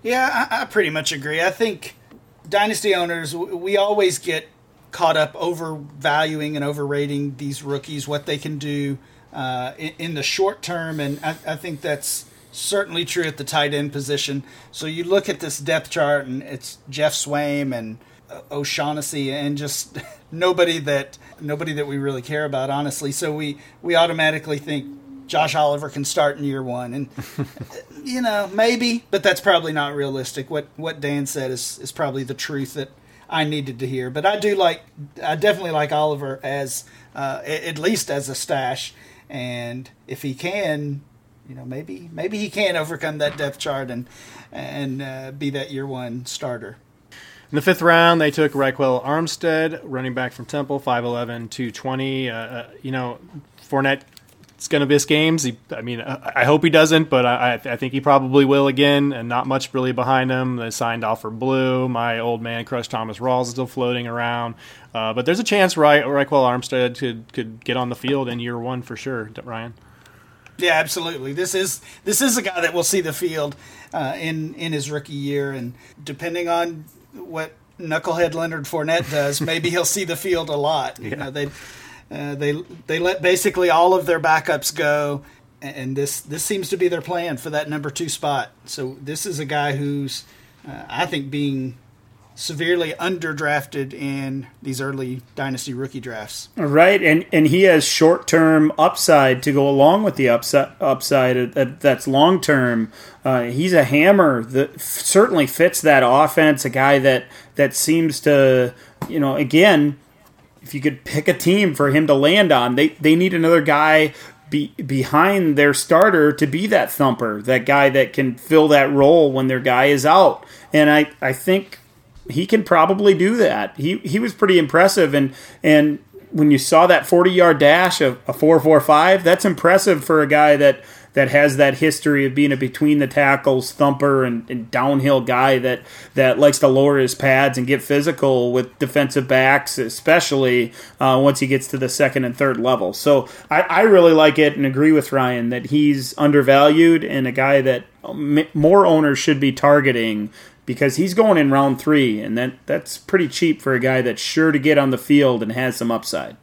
Yeah, I, I pretty much agree. I think dynasty owners, we always get caught up overvaluing and overrating these rookies, what they can do uh, in, in, the short term, and I, I, think that's certainly true at the tight end position. So you look at this depth chart, and it's Geoff Swaim and O'Shaughnessy, and just nobody that nobody that we really care about, honestly. So we we automatically think Josh Oliver can start in year one, and you know maybe, but that's probably not realistic. What what Dan said is is probably the truth that I needed to hear. But I do like, I definitely like Oliver as uh, at least as a stash, and if he can, you know maybe maybe he can overcome that depth chart and and uh, be that year one starter. In the fifth round, they took Ryquell Armstead, running back from Temple, 5'11", 220. Uh, uh, you know, Fournette it's going to miss games. He, I mean, I hope he doesn't, but I, I think he probably will again. And not much really behind him. They signed Alfred Blue. My old man crush Thomas Rawls is still floating around. Uh, but there's a chance Ryquell Armstead could could get on the field in year one for sure. Ryan. Yeah, absolutely. This is this is a guy that will see the field uh, in in his rookie year, and depending on what knucklehead Leonard Fournette does, maybe he'll see the field a lot. Yeah. You know, they uh, they they let basically all of their backups go, and this this seems to be their plan for that number two spot. So this is a guy who's uh, I think being severely underdrafted in these early dynasty rookie drafts. Right, and and he has short term upside to go along with the upside upside that's long term. Uh, he's a hammer that certainly fits that offense. A guy that that seems to you know again if you could pick a team for him to land on, they they need another guy be, behind their starter to be that thumper, that guy that can fill that role when their guy is out. And I, I think he can probably do that. He he was pretty impressive and and when you saw that 40 yard dash of a 445, that's impressive for a guy that that has that history of being a between the tackles thumper and, and, downhill guy that that likes to lower his pads and get physical with defensive backs, especially uh, once he gets to the second and third level. So I, I really like it and agree with Ryan that he's undervalued and a guy that more owners should be targeting because he's going in round three, and that that's pretty cheap for a guy that's sure to get on the field and has some upside.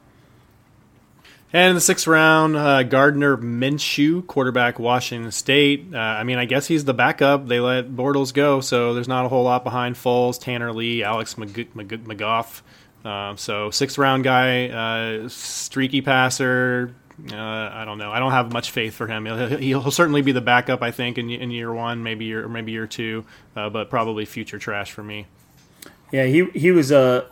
And in the sixth round, uh, Gardner Minshew, quarterback, Washington State. Uh, I mean, I guess he's the backup. They let Bortles go, so there's not a whole lot behind Foles, Tanner Lee, Alex Mag- Mag- McGough. Uh, so sixth round guy, uh, streaky passer. Uh, I don't know. I don't have much faith for him. He'll, he'll, certainly be the backup, I think, in, in year one, maybe year maybe year two, uh, but probably future trash for me. Yeah, he he was a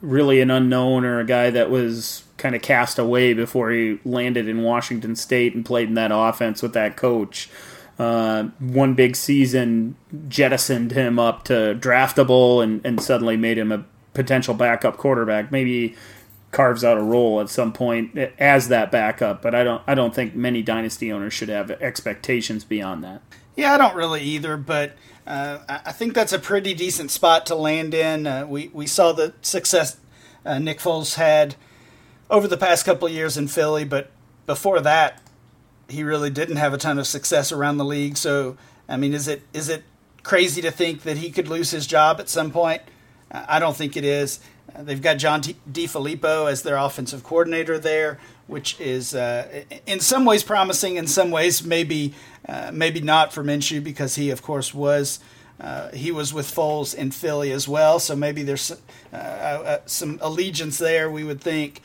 really an unknown or a guy that was kind of cast away before he landed in Washington State and played in that offense with that coach. Uh, one big season jettisoned him up to draftable and, and suddenly made him a potential backup quarterback. Maybe carves out a role at some point as that backup, but I don't I don't think many dynasty owners should have expectations beyond that. Yeah, I don't really either, but uh, I think that's a pretty decent spot to land in. Uh, we we saw the success uh, Nick Foles had over the past couple years in Philly, but before that, he really didn't have a ton of success around the league. So, I mean, is it is it crazy to think that he could lose his job at some point? I don't think it is. They've got John DeFilippo as their offensive coordinator there, which is uh, in some ways promising, in some ways maybe uh, maybe not for Minshew because he, of course, was uh, he was with Foles in Philly as well. So maybe there's uh, uh, some allegiance there. We would think.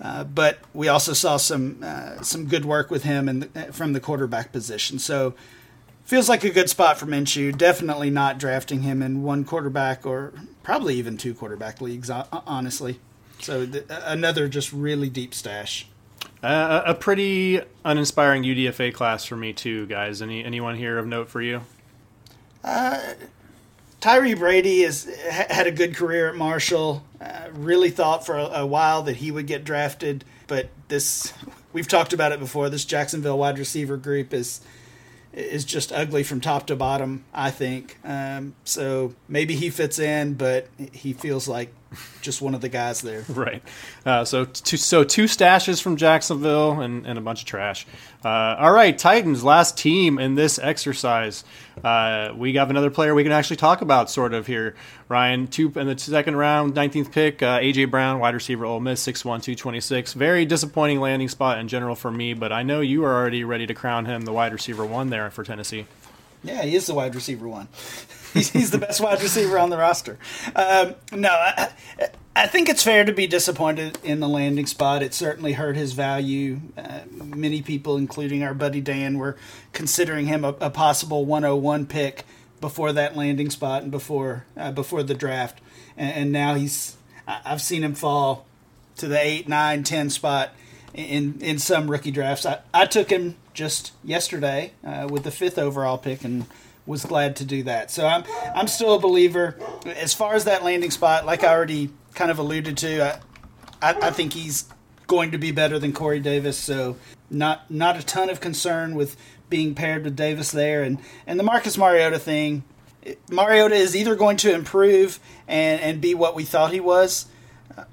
Uh, but we also saw some some good work with him and from the quarterback position. So feels like a good spot for Minshew. Definitely not drafting him in one quarterback or probably even two quarterback leagues, honestly. So th- another just really deep stash. Uh, a pretty uninspiring UDFA class for me too, guys. Any anyone here of note for you? Uh, Tyre Brady has had a good career at Marshall. Uh, really thought for a, a, while that he would get drafted, but this we've talked about it before. This Jacksonville wide receiver group is is just ugly from top to bottom. I think um, so. Maybe he fits in, but he feels like just one of the guys there. Right. Uh, so two, so two stashes from Jacksonville and, and a bunch of trash. Uh, all right, Titans last team in this exercise. Uh, we have another player we can actually talk about sort of here. Ryan, two in the second round, 19th pick, uh, AJ Brown, wide receiver, Ole Miss, 6'1", 226. Very disappointing landing spot in general for me, but I know you are already ready to crown him the wide receiver one there for Tennessee. Yeah, he is the wide receiver one. he's, he's the best wide receiver on the roster. Um, no, I, I, think it's fair to be disappointed in the landing spot. It certainly hurt his value. Uh, many people, including our buddy Dan, were considering him a, a, possible 101 pick before that landing spot and before uh, before the draft. And, and now he's I've seen him fall to the 8, 9, 10 spot in in some rookie drafts. I, I took him just yesterday uh, with the fifth overall pick and was glad to do that. So I'm I'm still a believer. As far as that landing spot, like I already kind of alluded to, I, I, I think he's going to be better than Corey Davis. So not not a ton of concern with being paired with Davis there, and and the Marcus Mariota thing. Mariota is either going to improve and, and be what we thought he was,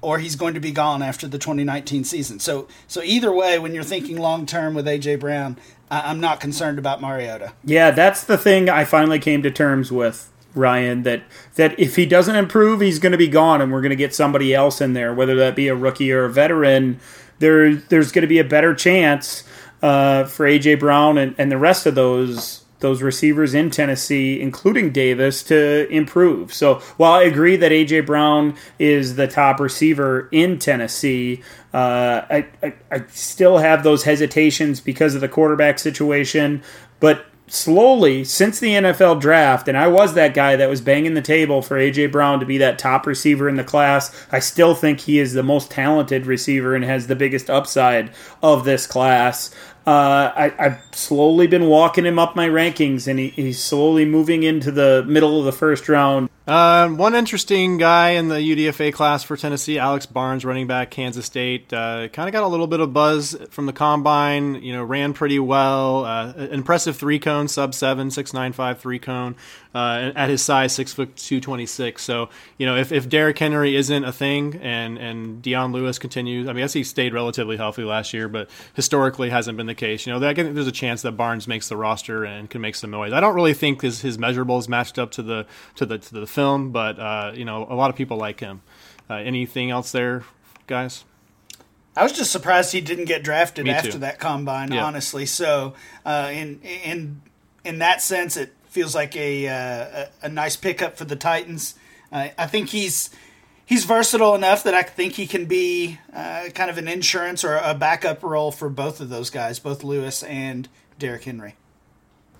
or he's going to be gone after the 2019 season. So, so either way, when you're thinking long term with AJ Brown, I, am not concerned about Mariota. Yeah, that's the thing I finally came to terms with. Ryan, that that if he doesn't improve, he's going to be gone, and we're going to get somebody else in there, whether that be a rookie or a veteran. There, there's going to be a better chance uh, for AJ Brown and, and the rest of those those receivers in Tennessee, including Davis, to improve. So while I agree that AJ Brown is the top receiver in Tennessee, uh, I, I, I still have those hesitations because of the quarterback situation. But slowly since the NFL draft, and I was that guy that was banging the table for AJ Brown to be that top receiver in the class. I still think he is the most talented receiver and has the biggest upside of this class. Uh, I, have slowly been walking him up my rankings, and he, he's slowly moving into the middle of the first round. Uh, one interesting guy in the UDFA class for Tennessee, Alex Barnes, running back, Kansas State. Uh, kind of got a little bit of buzz from the combine. You know, ran pretty well. Uh, impressive three cone, sub seven, six nine five three cone. Uh, at his size, six foot two twenty six. So you know, if, if Derrick Henry isn't a thing, and and Dion Lewis continues, I mean, I guess he stayed relatively healthy last year, but historically hasn't been the case. You know, I think there's a chance that Barnes makes the roster and can make some noise. I don't really think his his measurables matched up to the to the to the film, but uh, you know, a lot of people like him. Uh, anything else there, guys? I was just surprised he didn't get drafted after that combine. Yeah. Honestly, so uh, in in in that sense, it feels like a uh, a, a, nice pickup for the Titans. Uh, I think he's he's versatile enough that I think he can be uh, kind of an insurance or a backup role for both of those guys, both Lewis and Derrick Henry.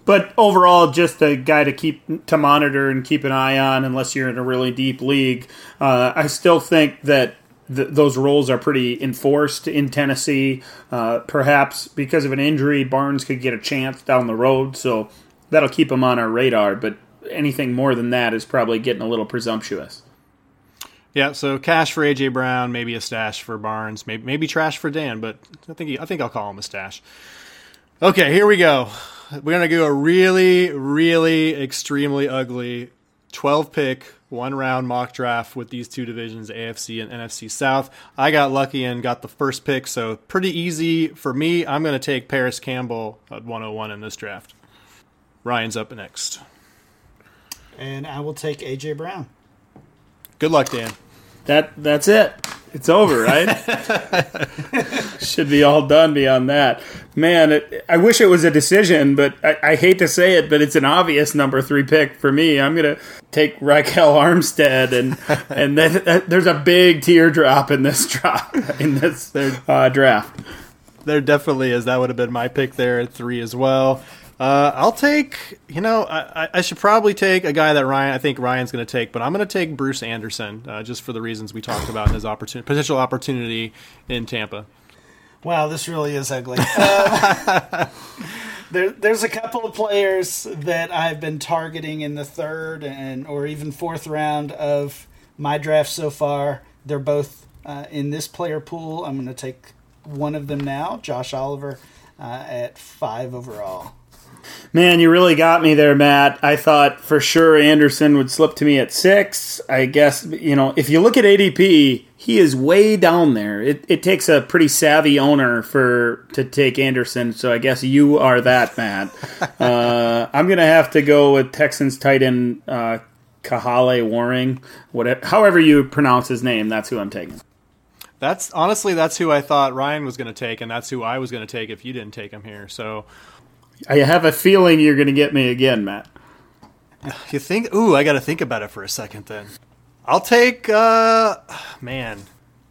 But overall, just a guy to keep to monitor and keep an eye on, unless you're in a really deep league. Uh, I still think that th- those roles are pretty enforced in Tennessee. Uh, perhaps because of an injury, Barnes could get a chance down the road, so that'll keep him on our radar. But anything more than that is probably getting a little presumptuous. Yeah, so cash for AJ Brown, maybe a stash for Barnes, maybe maybe trash for Dan, but I think he, I think I'll call him a stash. Okay, here we go we're gonna do a really, really extremely ugly 12 pick, one round mock draft with these two divisions, AFC and NFC South. I got lucky and got the first pick, so pretty easy for me. I'm to take Parris Campbell at 101 in this draft. Ryan's up next. And I will take AJ Brown. Good luck, Dan. That that's it. It's over, right? Should be all done beyond that. Man, it, I wish it was a decision, but I, I, hate to say it, but it's an obvious number three pick for me. I'm gonna take Ryquell Armstead, and and then, uh, there's a big teardrop in this drop in this uh, draft. There definitely is. That would have been my pick there at three as well. Uh, I'll take, you know, I, I, should probably take a guy that Ryan, I think Ryan's going to take, but I'm going to take Bruce Anderson uh, just for the reasons we talked about in his opportunity, potential opportunity in Tampa. Wow, this really is ugly. Uh, there, there's a couple of players that I've been targeting in the third and or even fourth round of my draft so far. They're both uh, in this player pool. I'm going to take one of them now, Josh Oliver, uh, at five overall. Man, you really got me there, Matt. I thought for sure Anderson would slip to me at six. I guess, you know, if you look at ADP, he is way down there. It, it takes a pretty savvy owner for to take Anderson, so I guess you are that, Matt. uh, I'm going to have to go with Texans tight end uh, Kahale Warring. Whatever, however you pronounce his name, that's who I'm taking. That's honestly that's who I thought Ryan was going to take, and that's who I was going to take if you didn't take him here. So I have a feeling you're going to get me again, Matt. You think? Ooh, I got to think about it for a second. Then I'll take. uh Man,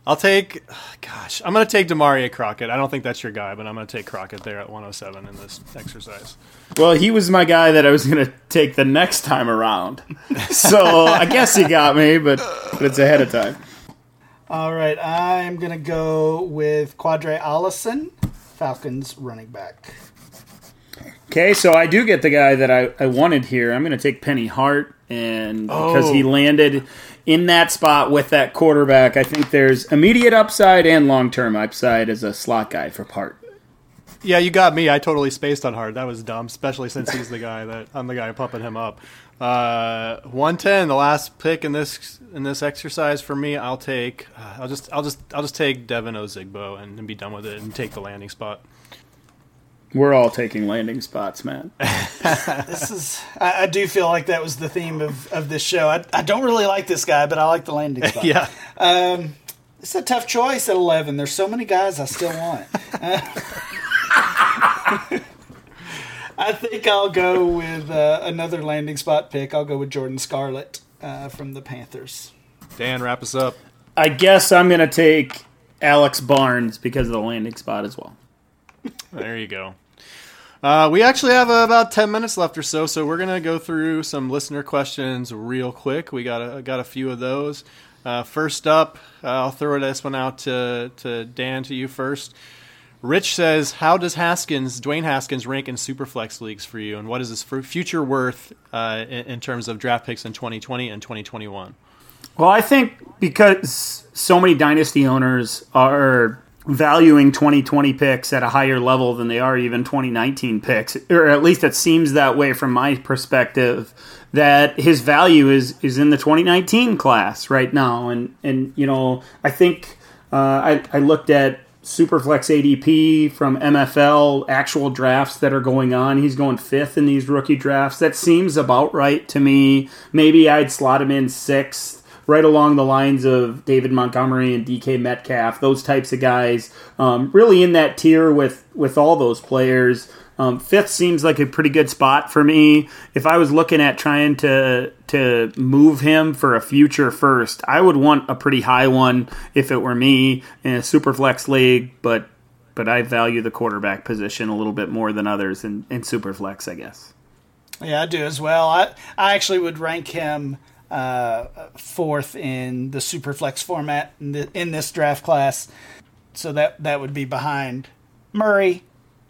I'll take. Gosh, I'm going to take Damarea Crockett. I don't think that's your guy, but I'm going to take Crockett there at 107 in this exercise. Well, he was my guy that I was going to take the next time around. So I guess he got me, but, but it's ahead of time. All right, I'm going to go with Qadree Ollison, Falcons running back. Okay, so I do get the guy that I, I wanted here. I'm going to take Penny Hart, and because oh. he landed in that spot with that quarterback, I think there's immediate upside and long term upside as a slot guy for Hart. Yeah, you got me. I totally spaced on Hart. That was dumb, especially since he's the guy that I'm the guy pumping him up. Uh, 110, the last pick in this in this exercise for me. I'll take. Uh, I'll just I'll just I'll just take Devine Ozigbo and, and be done with it and take the landing spot. We're all taking landing spots, man. this is. I, I, do feel like that was the theme of, of this show. I, I don't really like this guy, but I like the landing spot. yeah. Um, it's a tough choice at 11. There's so many guys I still want. I think I'll go with uh, another landing spot pick. I'll go with Jordan Scarlett uh, from the Panthers. Dan, wrap us up. I guess I'm going to take Alex Barnes because of the landing spot as well. There you go. Uh, we actually have uh, about ten minutes left or so, so we're gonna go through some listener questions real quick. We got a, got a few of those. Uh, first up, uh, I'll throw this one out to to Dan to you first. Rich says, "How does Haskins, Dwayne Haskins, rank in superflex leagues for you, and what is his future worth uh, in, in terms of draft picks in 2020 and 2021?" Well, I think because so many dynasty owners are valuing 2020 picks at a higher level than they are even 2019 picks, or at least it seems that way from my perspective. That his value is is in the 2019 class right now, and and you know I think uh, I I looked at Superflex ADP from MFL actual drafts that are going on. He's going fifth in these rookie drafts. That seems about right to me. Maybe I'd slot him in sixth right along the lines of David Montgomery and DK Metcalf, those types of guys, um, really in that tier with with all those players. Um, fifth seems like a pretty good spot for me. If I was looking at trying to to move him for a future first, I would want a pretty high one if it were me in a super flex league. But but I value the quarterback position a little bit more than others in, in super flex, I guess. Yeah, I do as well. I I actually would rank him uh, fourth in the Superflex format in, the, in, this draft class. So that that would be behind Murray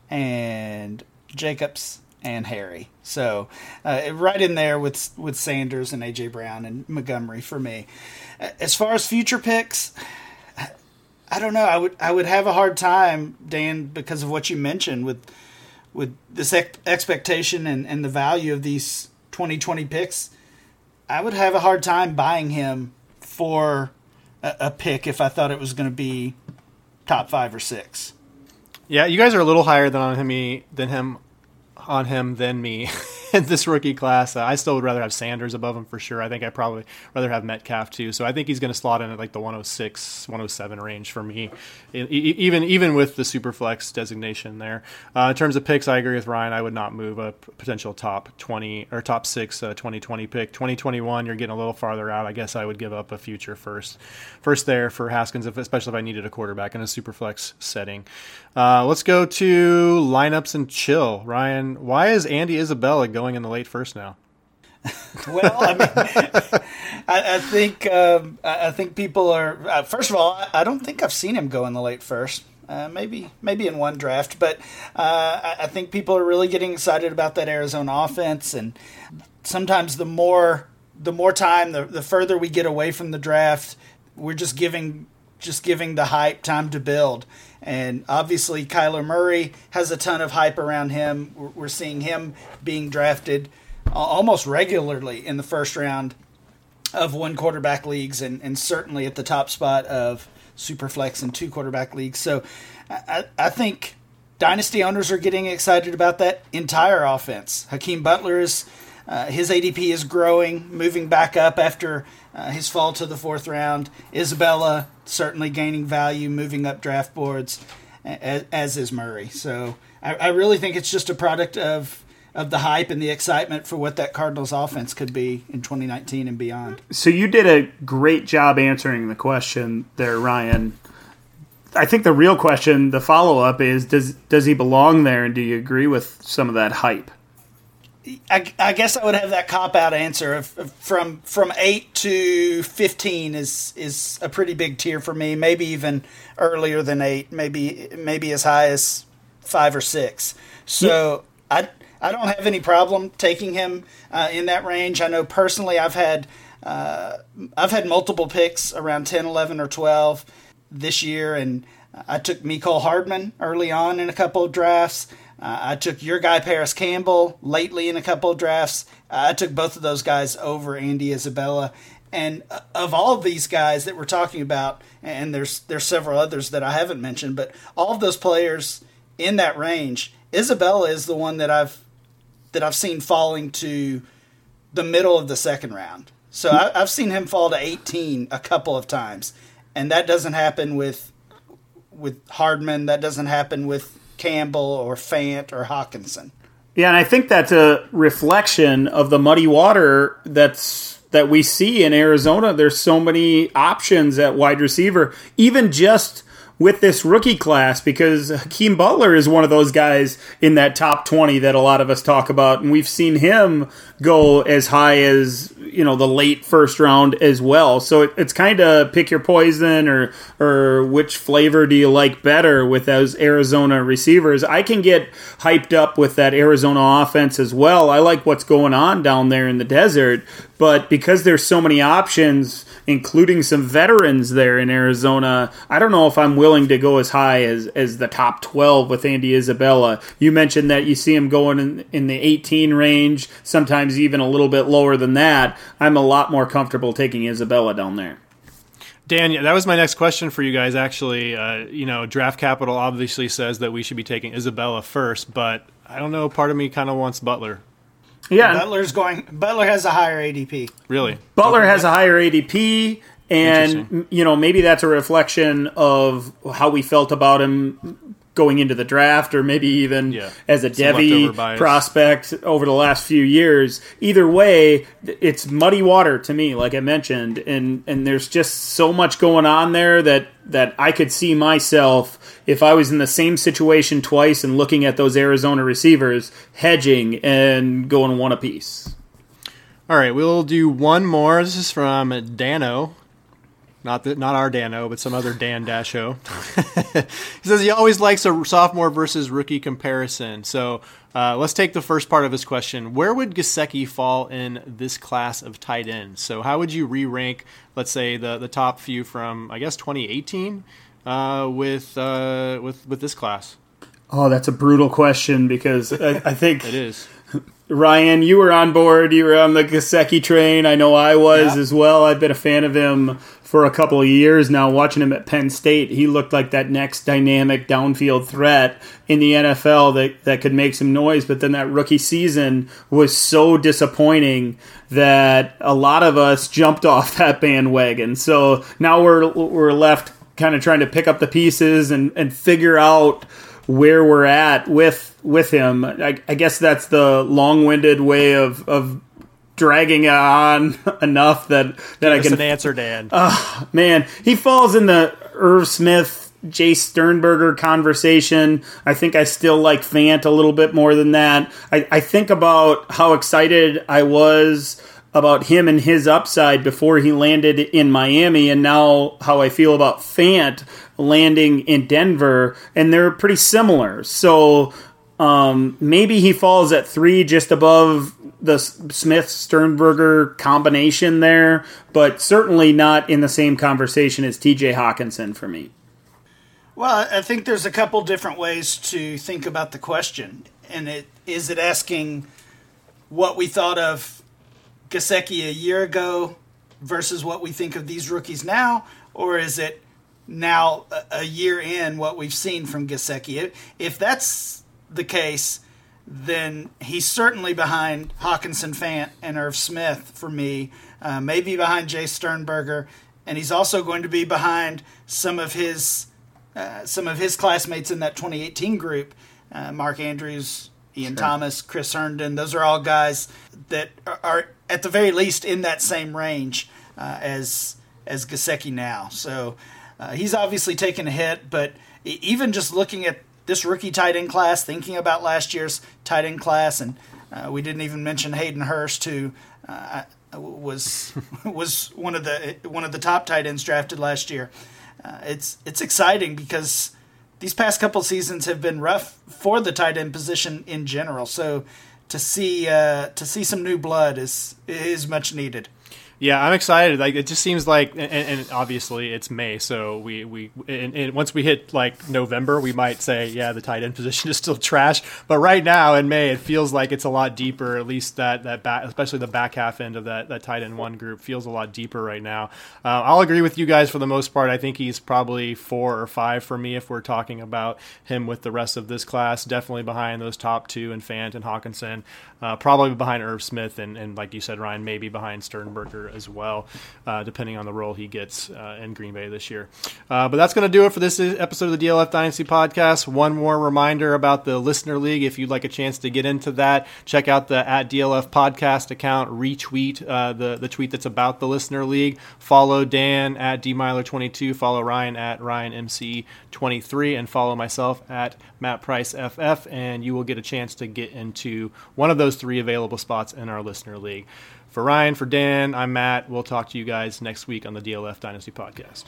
and Jacobs and Harry. So uh, right in there with with Sanders and AJ Brown and Montgomery for me. As far as future picks, I don't know. I would I would have a hard time, Dan, because of what you mentioned with with this ex- expectation and, and the value of these 2020 picks I would have a hard time buying him for a, a pick if I thought it was going to be top five or six. Yeah, you guys are a little higher than on him than him on him than me in this rookie class. Uh, I still would rather have Sanders above him for sure. I think I probably rather have Metcalf too. So I think he's going to slot in at like the 106, 107 range for me, even even with the super flex designation there. Uh, in terms of picks, I agree with Ryan. I would not move a potential top 20 or top six uh, 2020 pick. 2021, you're getting a little farther out. I guess I would give up a future first, first there for Haskins, if, especially if I needed a quarterback in a super flex setting. Uh, let's go to lineups and chill. Ryan, why is Andy Isabella going in the late first now? well, I mean, I, I think um, I think people are. Uh, first of all, I don't think I've seen him go in the late first. Uh, maybe maybe in one draft, but uh, I, I think people are really getting excited about that Arizona offense. And sometimes the more the more time, the, the further we get away from the draft, we're just giving just giving the hype time to build. And obviously, Kyler Murray has a ton of hype around him. We're seeing him being drafted almost regularly in the first round of one quarterback leagues and, and certainly at the top spot of Superflex and two quarterback leagues. So I, I think dynasty owners are getting excited about that entire offense. Hakeem Butler is. Uh, his ADP is growing, moving back up after uh, his fall to the fourth round. Isabella certainly gaining value, moving up draft boards, as, as is Murray. So I, I, really think it's just a product of of the hype and the excitement for what that Cardinals offense could be in 2019 and beyond. So you did a great job answering the question there, Ryan. I think the real question, the follow up is does does he belong there and do you agree with some of that hype? I, I, guess I would have that cop out answer of, from from eight to fifteen is is a pretty big tier for me. Maybe even earlier than eight. Maybe maybe as high as five or six. So I I don't have any problem taking him uh, in that range. I know personally I've had uh, I've had multiple picks around 10, 11, or twelve this year, and I took Mecole Hardman early on in a couple of drafts. Uh, I took your guy Parris Campbell lately in a couple of drafts. Uh, I took both of those guys over Andy Isabella. And uh, of all of these guys that we're talking about, and there's there's several others that I haven't mentioned, but all of those players in that range, Isabella is the one that I've that I've seen falling to the middle of the second round. So I, have seen him fall to 18 a couple of times, and that doesn't happen with with Hardman. That doesn't happen with Campbell or Fant or Hockenson. Yeah, and I think that's a reflection of the muddy water that's that we see in Arizona. There's so many options at wide receiver, even just with this rookie class because Hakeem Butler is one of those guys in that top 20 that a lot of us talk about. And we've seen him go as high as, you know, the late first round as well. So it, it's kind of pick your poison or, or which flavor do you like better with those Arizona receivers. I can get hyped up with that Arizona offense as well. I like what's going on down there in the desert, but because there's so many options, including some veterans there in Arizona, I don't know if I'm willing to go as high as, as the top 12 with Andy Isabella. You mentioned that you see him going in, in the 18 range, sometimes even a little bit lower than that. I'm a lot more comfortable taking Isabella down there. Dan, that was my next question for you guys. Actually, uh, you know, Draft Capital obviously says that we should be taking Isabella first, but I don't know. Part of me kind of wants Butler. Yeah, Butler's going. Butler has a higher ADP. Really, Butler has a higher ADP, and you know maybe that's a reflection of how we felt about him going into the draft, or maybe even yeah. as a Devy prospect over the last few years. Either way, it's muddy water to me, like I mentioned, and and there's just so much going on there that that I could see myself if I was in the same situation twice and looking at those Arizona receivers hedging and going one apiece. All right, we'll do one more. This is from Dano. Not that, not our Dano, but some other Dan Dasho. he says he always likes a sophomore versus rookie comparison. So uh, let's take the first part of his question. Where would Gesicki fall in this class of tight ends? So how would you re-rank, let's say, the the top few from I guess 2018 uh, with uh, with with this class? Oh, that's a brutal question because I, I think it is. Ryan, you were on board. You were on the Gesicki train. I know I was Yeah. as well. I've been a fan of him for a couple of years now. Watching him at Penn State, he looked like that next dynamic downfield threat in the NFL that, that could make some noise. But then that rookie season was so disappointing that a lot of us jumped off that bandwagon. So now we're we're left kind of trying to pick up the pieces and, and figure out where we're at with with him. I, I guess that's the long-winded way of of dragging it on enough that that I Give us can an answer, Dan. Ah, man, he falls in the Irv Smith, Jace Sternberger conversation. I think I still like Fant a little bit more than that. I, I think about how excited I was about him and his upside before he landed in Miami, and now how I feel about Fant landing in Denver, and they're pretty similar. So um, maybe he falls at three, just above the Smith Sternberger combination there, but certainly not in the same conversation as TJ Hockenson for me. Well, I think there's a couple different ways to think about the question. And it is it asking what we thought of Gesicki a year ago versus what we think of these rookies now, or is it now a- year in what we've seen from Gesicki? If- If that's the case, then he's certainly behind Hockenson Fant and Irv Smith for me, uh, maybe behind Jace Sternberger, and he's also going to be behind some of his uh, some of his classmates in that 2018 group, uh, Mark Andrews, Ian Thomas, Chris Herndon. Those are all guys that are, are at the very least in that same range uh, as as Gesicki now. So uh, he's obviously taken a hit, but even just looking at this rookie tight end class, thinking about last year's tight end class, and uh, we didn't even mention Hayden Hurst, who uh, was was one of the one of the top tight ends drafted last year. Uh, it's it's exciting because these past couple seasons have been rough for the tight end position in general. So to see uh, to see some new blood is is much needed. Yeah, I'm excited. Like it just seems like, and, and obviously it's May, so we we and, and once we hit like November, we might say, yeah, the tight end position is still trash. But right now in May, it feels like it's a lot deeper. At least that that back, especially the back half end of that that tight end one group feels a lot deeper right now. Uh, I'll agree with you guys for the most part. I think he's probably four or five for me if we're talking about him with the rest of this class. Definitely behind those top two and Fant and Hockenson. Uh, probably behind Irv Smith and, and like you said, Ryan, maybe behind Sternberger as well, uh, depending on the role he gets uh, in Green Bay this year. Uh, but that's going to do it for this episode of the DLF Dynasty podcast. One more reminder about the Listener League. If you'd like a chance to get into that, check out the at DLF podcast account, retweet uh, the, the tweet that's about the Listener League. Follow Dan at DMeylor22, follow Ryan at RyanMC23, and follow myself at Matt Price FF, and you will get a chance to get into one of those three available spots in our Listener League. For Ryan, for Dan, I'm Matt. We'll talk to you guys next week on the DLF Dynasty podcast.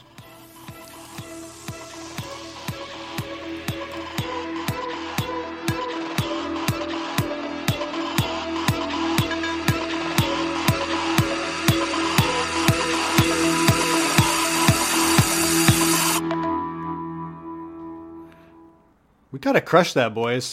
We gotta crush that, boys.